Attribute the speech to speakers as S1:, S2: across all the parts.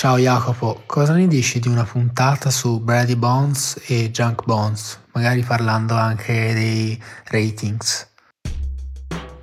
S1: Ciao Jacopo, cosa ne dici di una puntata su Brady Bonds e Junk Bonds, magari parlando anche dei ratings?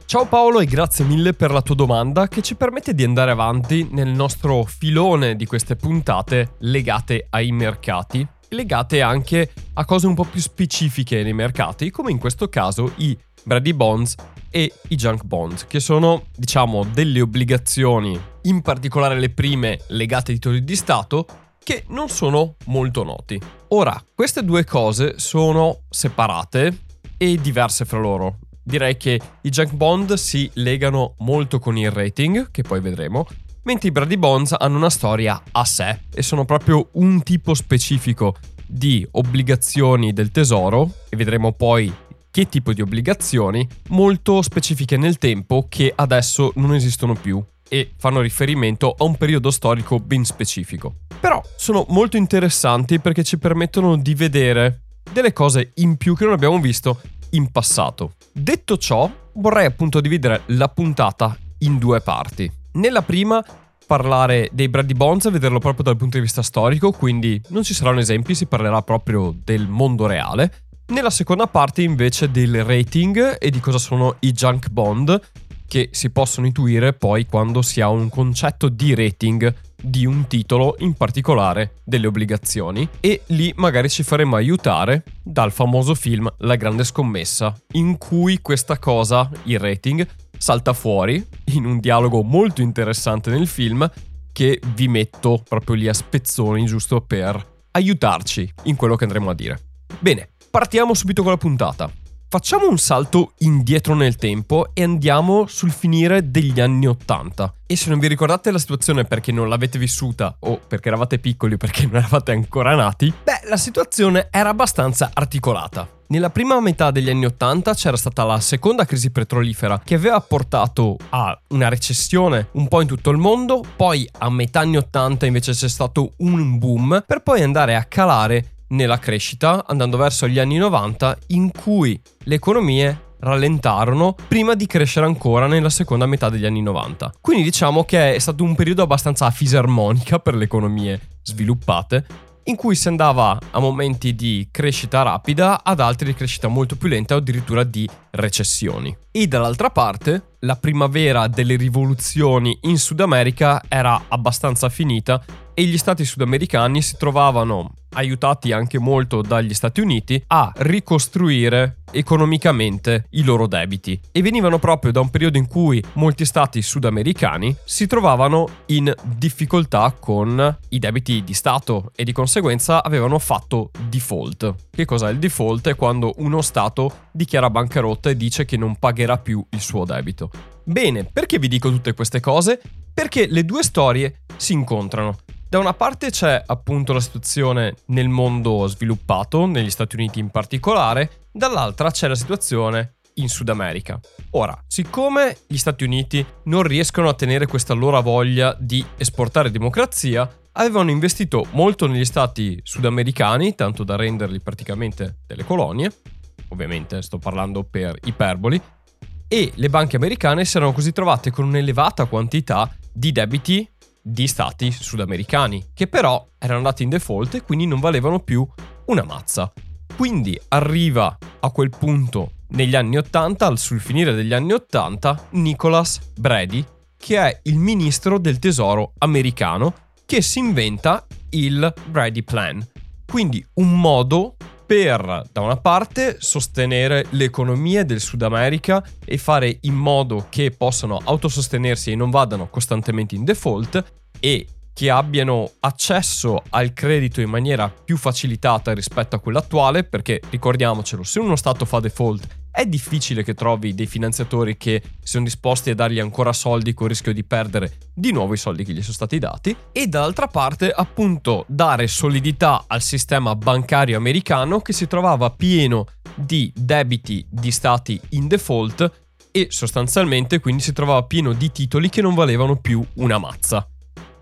S2: Ciao Paolo e grazie mille per la tua domanda che ci permette di andare avanti nel nostro filone di queste puntate legate ai mercati, legate anche a cose un po' più specifiche nei mercati, come in questo caso i Brady Bonds e i Junk Bonds, che sono, diciamo, delle obbligazioni, in particolare le prime legate ai titoli di Stato, che non sono molto noti. Ora, queste due cose sono separate e diverse fra loro direi che i junk bond si legano molto con il rating, che poi vedremo, mentre i Brady Bonds hanno una storia a sé e sono proprio un tipo specifico di obbligazioni del tesoro, e vedremo poi che tipo di obbligazioni, molto specifiche nel tempo che adesso non esistono più e fanno riferimento a un periodo storico ben specifico. Però sono molto interessanti perché ci permettono di vedere delle cose in più che non abbiamo visto in passato. Detto ciò, vorrei appunto dividere la puntata in due parti. Nella prima parlare dei Brady Bonds vederlo proprio dal punto di vista storico, quindi non ci saranno esempi, si parlerà proprio del mondo reale. Nella seconda parte invece del rating e di cosa sono i junk bond, che si possono intuire poi quando si ha un concetto di rating di un titolo, in particolare delle obbligazioni, e lì magari ci faremo aiutare dal famoso film La grande scommessa, in cui questa cosa, il rating, salta fuori in un dialogo molto interessante nel film che vi metto proprio lì a spezzoni giusto per aiutarci in quello che andremo a dire. Bene, partiamo subito con la puntata. Facciamo un salto indietro nel tempo e andiamo sul finire degli anni Ottanta. E se non vi ricordate la situazione perché non l'avete vissuta o perché eravate piccoli o perché non eravate ancora nati, beh, la situazione era abbastanza articolata. Nella prima metà degli anni Ottanta c'era stata la seconda crisi petrolifera che aveva portato a una recessione un po' in tutto il mondo, poi a metà anni Ottanta invece c'è stato un boom per poi andare a calare nella crescita andando verso gli anni 90 in cui le economie rallentarono prima di crescere ancora nella seconda metà degli anni 90. Quindi diciamo che è stato un periodo abbastanza fisarmonica per le economie sviluppate in cui si andava a momenti di crescita rapida ad altri di crescita molto più lenta o addirittura di recessioni. E dall'altra parte, la primavera delle rivoluzioni in Sud America era abbastanza finita e gli stati sudamericani si trovavano aiutati anche molto dagli Stati Uniti, a ricostruire economicamente i loro debiti e venivano proprio da un periodo in cui molti stati sudamericani si trovavano in difficoltà con i debiti di Stato e di conseguenza avevano fatto default. Che cos'è il default? È quando uno Stato dichiara bancarotta e dice che non pagherà più il suo debito. Bene, perché vi dico tutte queste cose? Perché le due storie si incontrano. Da una parte c'è appunto la situazione nel mondo sviluppato, negli Stati Uniti in particolare, dall'altra c'è la situazione in Sud America. Ora, siccome gli Stati Uniti non riescono a tenere questa loro voglia di esportare democrazia, avevano investito molto negli stati sudamericani, tanto da renderli praticamente delle colonie, ovviamente sto parlando per iperboli, e le banche americane si erano così trovate con un'elevata quantità di debiti di stati sudamericani, che però erano andati in default e quindi non valevano più una mazza. Quindi arriva a quel punto negli anni 80, sul finire degli anni 80, Nicholas Brady, che è il ministro del tesoro americano, che si inventa il Brady Plan. Quindi un modo per, da una parte, sostenere le economie del Sud America e fare in modo che possano autosostenersi e non vadano costantemente in default, e che abbiano accesso al credito in maniera più facilitata rispetto a quello attuale, perché ricordiamocelo, se uno Stato fa default è difficile che trovi dei finanziatori che sono disposti a dargli ancora soldi con il rischio di perdere di nuovo i soldi che gli sono stati dati e dall'altra parte appunto dare solidità al sistema bancario americano che si trovava pieno di debiti di stati in default e sostanzialmente quindi si trovava pieno di titoli che non valevano più una mazza.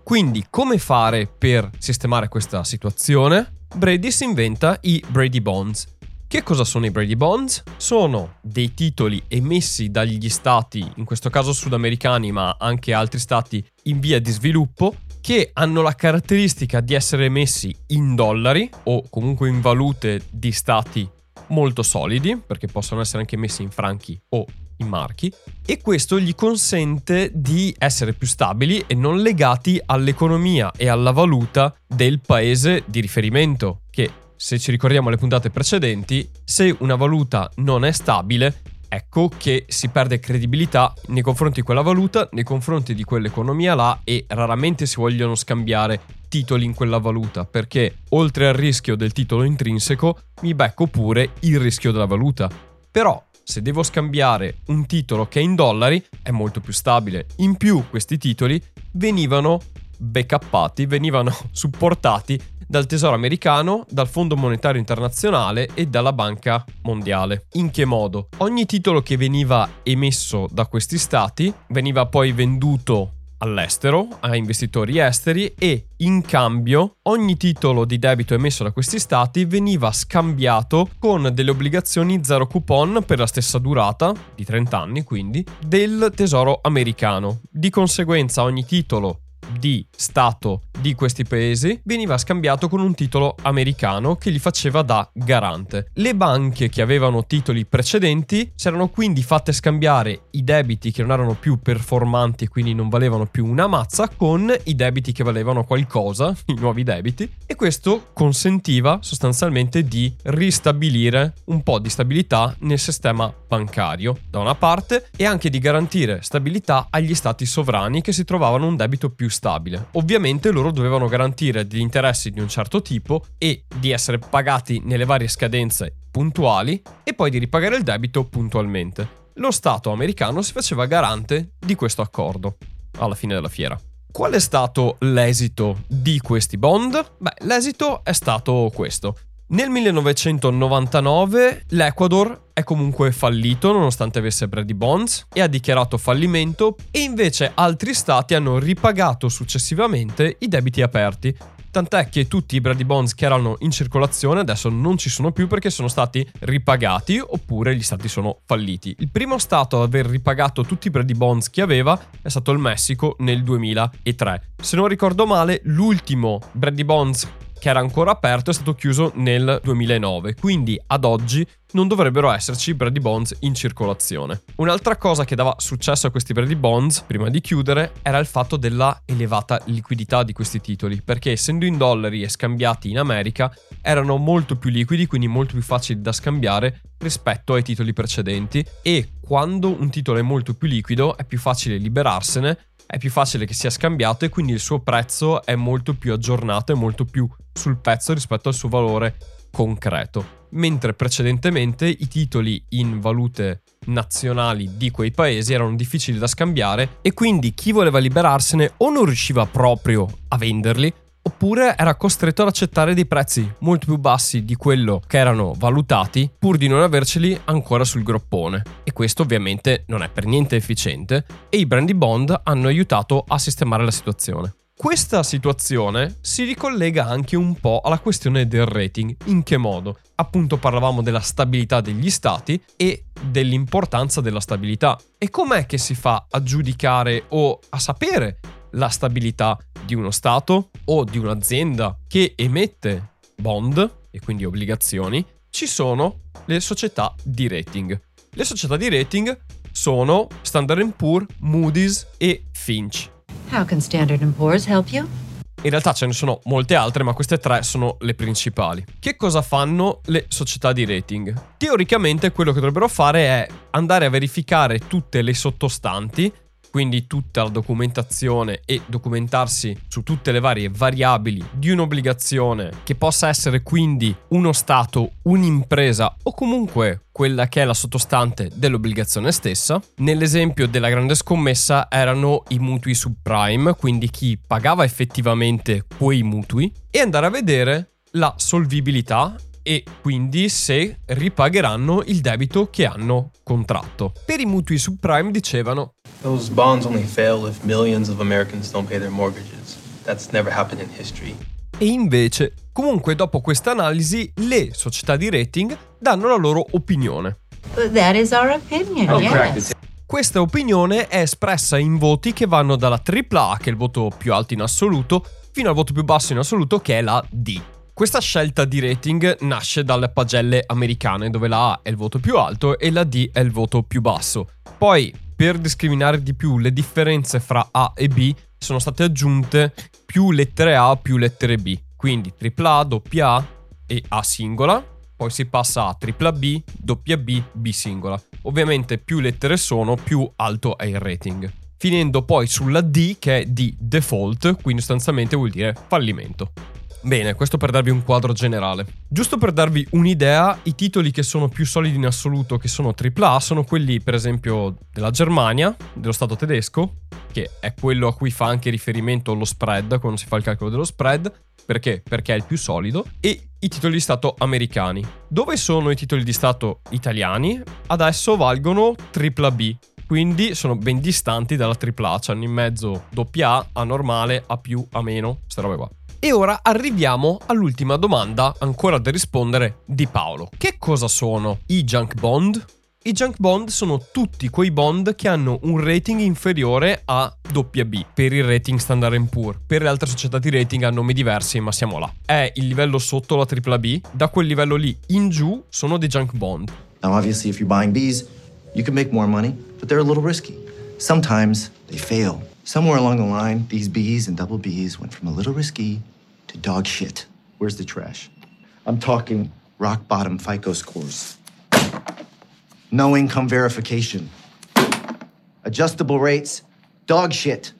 S2: Quindi come fare per sistemare questa situazione? Brady si inventa i Brady Bonds. Che cosa sono i Brady Bonds? Sono dei titoli emessi dagli stati, in questo caso sudamericani, ma anche altri stati in via di sviluppo, che hanno la caratteristica di essere emessi in dollari o comunque in valute di stati molto solidi, perché possono essere anche emessi in franchi o in marchi, e questo gli consente di essere più stabili e non legati all'economia e alla valuta del paese di riferimento, che se ci ricordiamo le puntate precedenti, se una valuta non è stabile, ecco che si perde credibilità nei confronti di quella valuta, nei confronti di quell'economia là e raramente si vogliono scambiare titoli in quella valuta perché oltre al rischio del titolo intrinseco mi becco pure il rischio della valuta. Però se devo scambiare un titolo che è in dollari è molto più stabile. In più questi titoli venivano backuppati, venivano supportati dal Tesoro americano, dal Fondo Monetario Internazionale e dalla Banca Mondiale. In che modo? Ogni titolo che veniva emesso da questi stati veniva poi venduto all'estero, a investitori esteri e in cambio ogni titolo di debito emesso da questi stati veniva scambiato con delle obbligazioni zero coupon per la stessa durata, di 30 anni quindi, del tesoro americano. Di conseguenza ogni titolo di Stato di questi paesi veniva scambiato con un titolo americano che gli faceva da garante. Le banche che avevano titoli precedenti si erano quindi fatte scambiare i debiti che non erano più performanti e quindi non valevano più una mazza con i debiti che valevano qualcosa, i nuovi debiti, e questo consentiva sostanzialmente di ristabilire un po' di stabilità nel sistema bancario da una parte e anche di garantire stabilità agli stati sovrani che si trovavano un debito più stabile. Ovviamente loro dovevano garantire degli interessi di un certo tipo e di essere pagati nelle varie scadenze puntuali e poi di ripagare il debito puntualmente. Lo Stato americano si faceva garante di questo accordo alla fine della fiera. Qual è stato l'esito di questi bond? Beh, l'esito è stato questo. Nel 1999 l'Ecuador è comunque fallito nonostante avesse Brady Bonds e ha dichiarato fallimento e invece altri stati hanno ripagato successivamente i debiti aperti. Tant'è che tutti i Brady Bonds che erano in circolazione adesso non ci sono più perché sono stati ripagati oppure gli stati sono falliti. Il primo stato ad aver ripagato tutti i Brady Bonds che aveva è stato il Messico nel 2003. Se non ricordo male, l'ultimo Brady Bonds che era ancora aperto, è stato chiuso nel 2009, quindi ad oggi non dovrebbero esserci Brady Bonds in circolazione. Un'altra cosa che dava successo a questi Brady Bonds, prima di chiudere, era il fatto della elevata liquidità di questi titoli, perché essendo in dollari e scambiati in America, erano molto più liquidi, quindi molto più facili da scambiare rispetto ai titoli precedenti e quando un titolo è molto più liquido è più facile liberarsene è più facile che sia scambiato e quindi il suo prezzo è molto più aggiornato e molto più sul pezzo rispetto al suo valore concreto. Mentre precedentemente i titoli in valute nazionali di quei paesi erano difficili da scambiare e quindi chi voleva liberarsene o non riusciva proprio a venderli oppure era costretto ad accettare dei prezzi molto più bassi di quello che erano valutati pur di non averceli ancora sul groppone. E questo ovviamente non è per niente efficiente e i brandy bond hanno aiutato a sistemare la situazione. Questa situazione si ricollega anche un po' alla questione del rating. In che modo? Appunto parlavamo della stabilità degli stati e dell'importanza della stabilità. E com'è che si fa a giudicare o a sapere la stabilità di uno Stato o di un'azienda che emette bond e quindi obbligazioni, ci sono le società di rating. Le società di rating sono Standard Poor's, Moody's e Finch.
S3: How can Standard Poor's help you?
S2: In realtà ce ne sono molte altre, ma queste tre sono le principali. Che cosa fanno le società di rating? Teoricamente quello che dovrebbero fare è andare a verificare tutte le sottostanti quindi tutta la documentazione e documentarsi su tutte le varie variabili di un'obbligazione che possa essere quindi uno Stato, un'impresa o comunque quella che è la sottostante dell'obbligazione stessa. Nell'esempio della grande scommessa erano i mutui subprime, quindi chi pagava effettivamente quei mutui, e andare a vedere la solvibilità e quindi se ripagheranno il debito che hanno contratto. Per i mutui subprime dicevano
S4: Those bonds only fail if millions of Americans don't pay their mortgages. That's never happened in history.
S2: E invece, comunque dopo questa analisi, le società di rating danno la loro opinione.
S3: That is our opinion,
S4: Oh,
S3: yes.
S2: Questa opinione è espressa in voti che vanno dalla AAA, che è il voto più alto in assoluto, fino al voto più basso in assoluto, che è la D. Questa scelta di rating nasce dalle pagelle americane, dove la A è il voto più alto e la D è il voto più basso. Poi, per discriminare di più le differenze fra A e B, sono state aggiunte più lettere A più lettere B. Quindi AAA, AA e A singola, poi si passa a tripla B, doppia B, B singola. Ovviamente più lettere sono, più alto è il rating. Finendo poi sulla D che è di default, quindi sostanzialmente vuol dire fallimento. Bene, questo per darvi un quadro generale. Giusto per darvi un'idea, i titoli che sono più solidi in assoluto, che sono AAA, sono quelli per esempio della Germania, dello Stato tedesco, che è quello a cui fa anche riferimento lo spread quando si fa il calcolo dello spread. Perché? Perché è il più solido. E i titoli di Stato americani. Dove sono i titoli di Stato italiani? Adesso valgono AAA. Quindi sono ben distanti dalla AAA, c'hanno in mezzo AA, A normale, A più, A meno, queste robe qua. E ora arriviamo all'ultima domanda ancora da rispondere di Paolo. Che cosa sono i junk bond? I junk bond sono tutti quei bond che hanno un rating inferiore a B per il rating Standard Poor. Per le altre società di rating hanno nomi diversi, ma siamo là. È il livello sotto la AAA, da quel livello lì in giù sono dei junk bond.
S5: Now, obviously, if you're buying Bs, you can make more money, but they're a little risky. Sometimes they fail. Somewhere along the line, these Bs and double Bs went from a little risky to dog shit. Where's the trash? I'm talking rock bottom FICO scores, no income verification, adjustable rates, dog shit.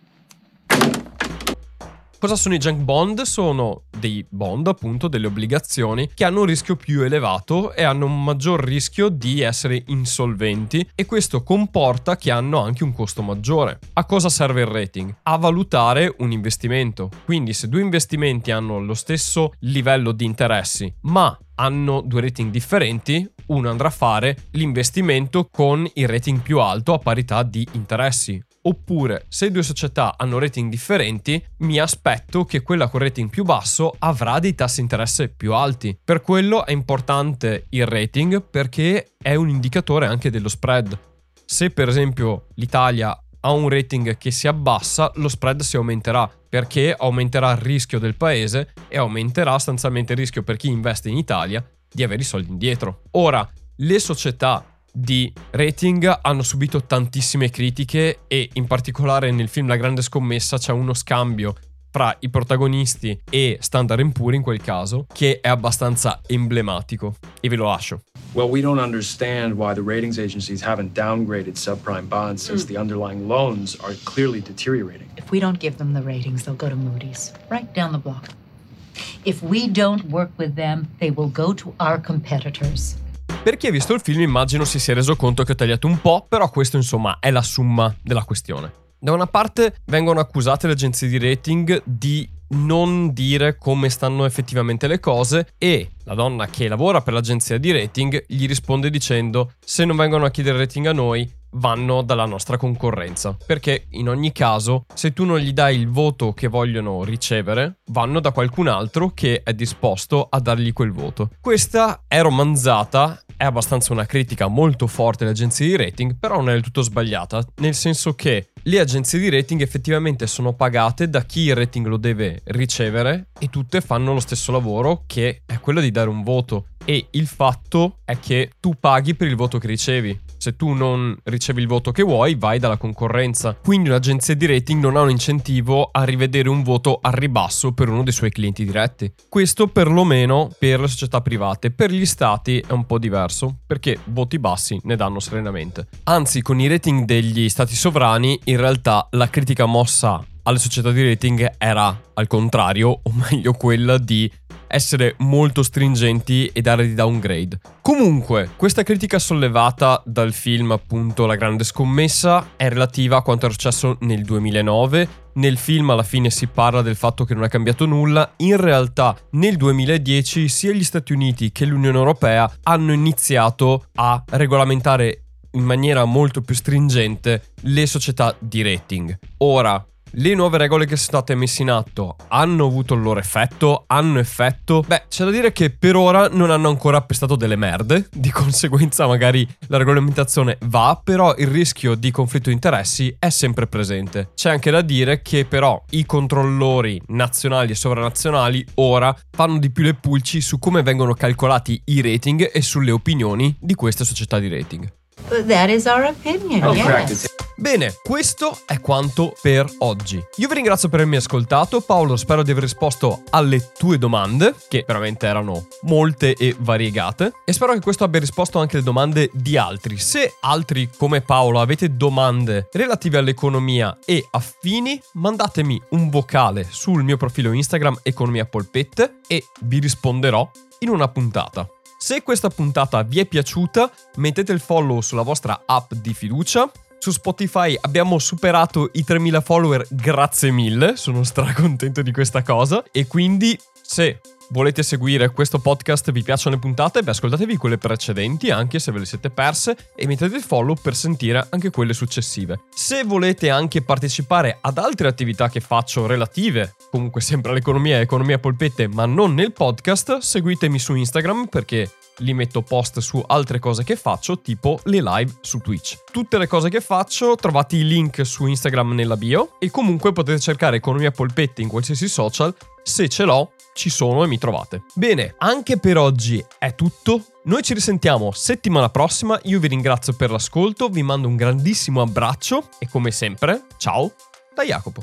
S2: Cosa sono i junk bond? Sono dei bond, appunto, delle obbligazioni che hanno un rischio più elevato e hanno un maggior rischio di essere insolventi e questo comporta che hanno anche un costo maggiore. A cosa serve il rating? A valutare un investimento. Quindi se due investimenti hanno lo stesso livello di interessi, ma hanno due rating differenti, uno andrà a fare l'investimento con il rating più alto a parità di interessi. Oppure, se due società hanno rating differenti, mi aspetto che quella con rating più basso avrà dei tassi di interesse più alti. Per quello è importante il rating perché è un indicatore anche dello spread. Se per esempio l'Italia ha un rating che si abbassa, lo spread si aumenterà perché aumenterà il rischio del paese e aumenterà sostanzialmente il rischio per chi investe in Italia di avere i soldi indietro. Ora, le società di rating hanno subito tantissime critiche e in particolare nel film La grande scommessa c'è uno scambio fra i protagonisti e Standard Poor in quel caso che è abbastanza emblematico e ve lo lascio.
S6: Well, we don't understand why the ratings agencies haven't downgraded subprime bonds since the underlying loans are clearly deteriorating.
S3: If we don't give them the ratings, they'll go to Moody's, right down the block. If we don't work with them, they will go to our competitors.
S2: Per chi ha visto il film immagino si sia reso conto che ho tagliato un po', però questo insomma è la summa della questione. Da una parte vengono accusate le agenzie di rating di non dire come stanno effettivamente le cose e la donna che lavora per l'agenzia di rating gli risponde dicendo se non vengono a chiedere rating a noi vanno dalla nostra concorrenza perché in ogni caso se tu non gli dai il voto che vogliono ricevere vanno da qualcun altro che è disposto a dargli quel voto questa è romanzata è abbastanza una critica molto forte alle agenzie di rating però non è del tutto sbagliata nel senso che le agenzie di rating effettivamente sono pagate da chi il rating lo deve ricevere e tutte fanno lo stesso lavoro che è quello di dare un voto e il fatto è che tu paghi per il voto che ricevi. Se tu non ricevi il voto che vuoi, vai dalla concorrenza. Quindi un'agenzia di rating non ha un incentivo a rivedere un voto al ribasso per uno dei suoi clienti diretti. Questo perlomeno per le società private. Per gli stati è un po' diverso, perché voti bassi ne danno serenamente. Anzi, con i rating degli stati sovrani, in realtà la critica mossa alle società di rating era al contrario, o meglio quella di essere molto stringenti e dare di downgrade. Comunque, questa critica sollevata dal film appunto La grande scommessa è relativa a quanto è successo nel 2009 nel film alla fine si parla del fatto che non è cambiato nulla, in realtà nel 2010 sia gli Stati Uniti che l'Unione Europea hanno iniziato a regolamentare in maniera molto più stringente le società di rating. Ora, le nuove regole che sono state messe in atto hanno avuto il loro effetto? Hanno effetto? Beh, c'è da dire che per ora non hanno ancora appestato delle merde, di conseguenza magari la regolamentazione va, però il rischio di conflitto di interessi è sempre presente. C'è anche da dire che però i controllori nazionali e sovranazionali ora fanno di più le pulci su come vengono calcolati i rating e sulle opinioni di queste società di rating.
S3: That is our opinion,
S6: Oh,
S3: yes.
S2: Bene, questo è quanto per oggi. Io vi ringrazio per avermi ascoltato. Paolo, spero di aver risposto alle tue domande, che veramente erano molte e variegate. E spero che questo abbia risposto anche alle domande di altri. Se altri come Paolo avete domande relative all'economia e affini, mandatemi un vocale sul mio profilo Instagram Economia Polpette e vi risponderò in una puntata. Se questa puntata vi è piaciuta, mettete il follow sulla vostra app di fiducia. Su Spotify abbiamo superato i 3000 follower, grazie mille, sono stracontento di questa cosa. E quindi, se volete seguire questo podcast, vi piacciono le puntate, beh, ascoltatevi quelle precedenti, anche se ve le siete perse, e mettete il follow per sentire anche quelle successive. Se volete anche partecipare ad altre attività che faccio relative, comunque sempre all'economia e economia polpette, ma non nel podcast, seguitemi su Instagram perché li metto post su altre cose che faccio, tipo le live su Twitch. Tutte le cose che faccio trovate i link su Instagram nella bio e comunque potete cercare Economia Polpetti in qualsiasi social. Se ce l'ho, ci sono e mi trovate. Bene, anche per oggi è tutto. Noi ci risentiamo settimana prossima. Io vi ringrazio per l'ascolto, vi mando un grandissimo abbraccio e come sempre, ciao da Jacopo.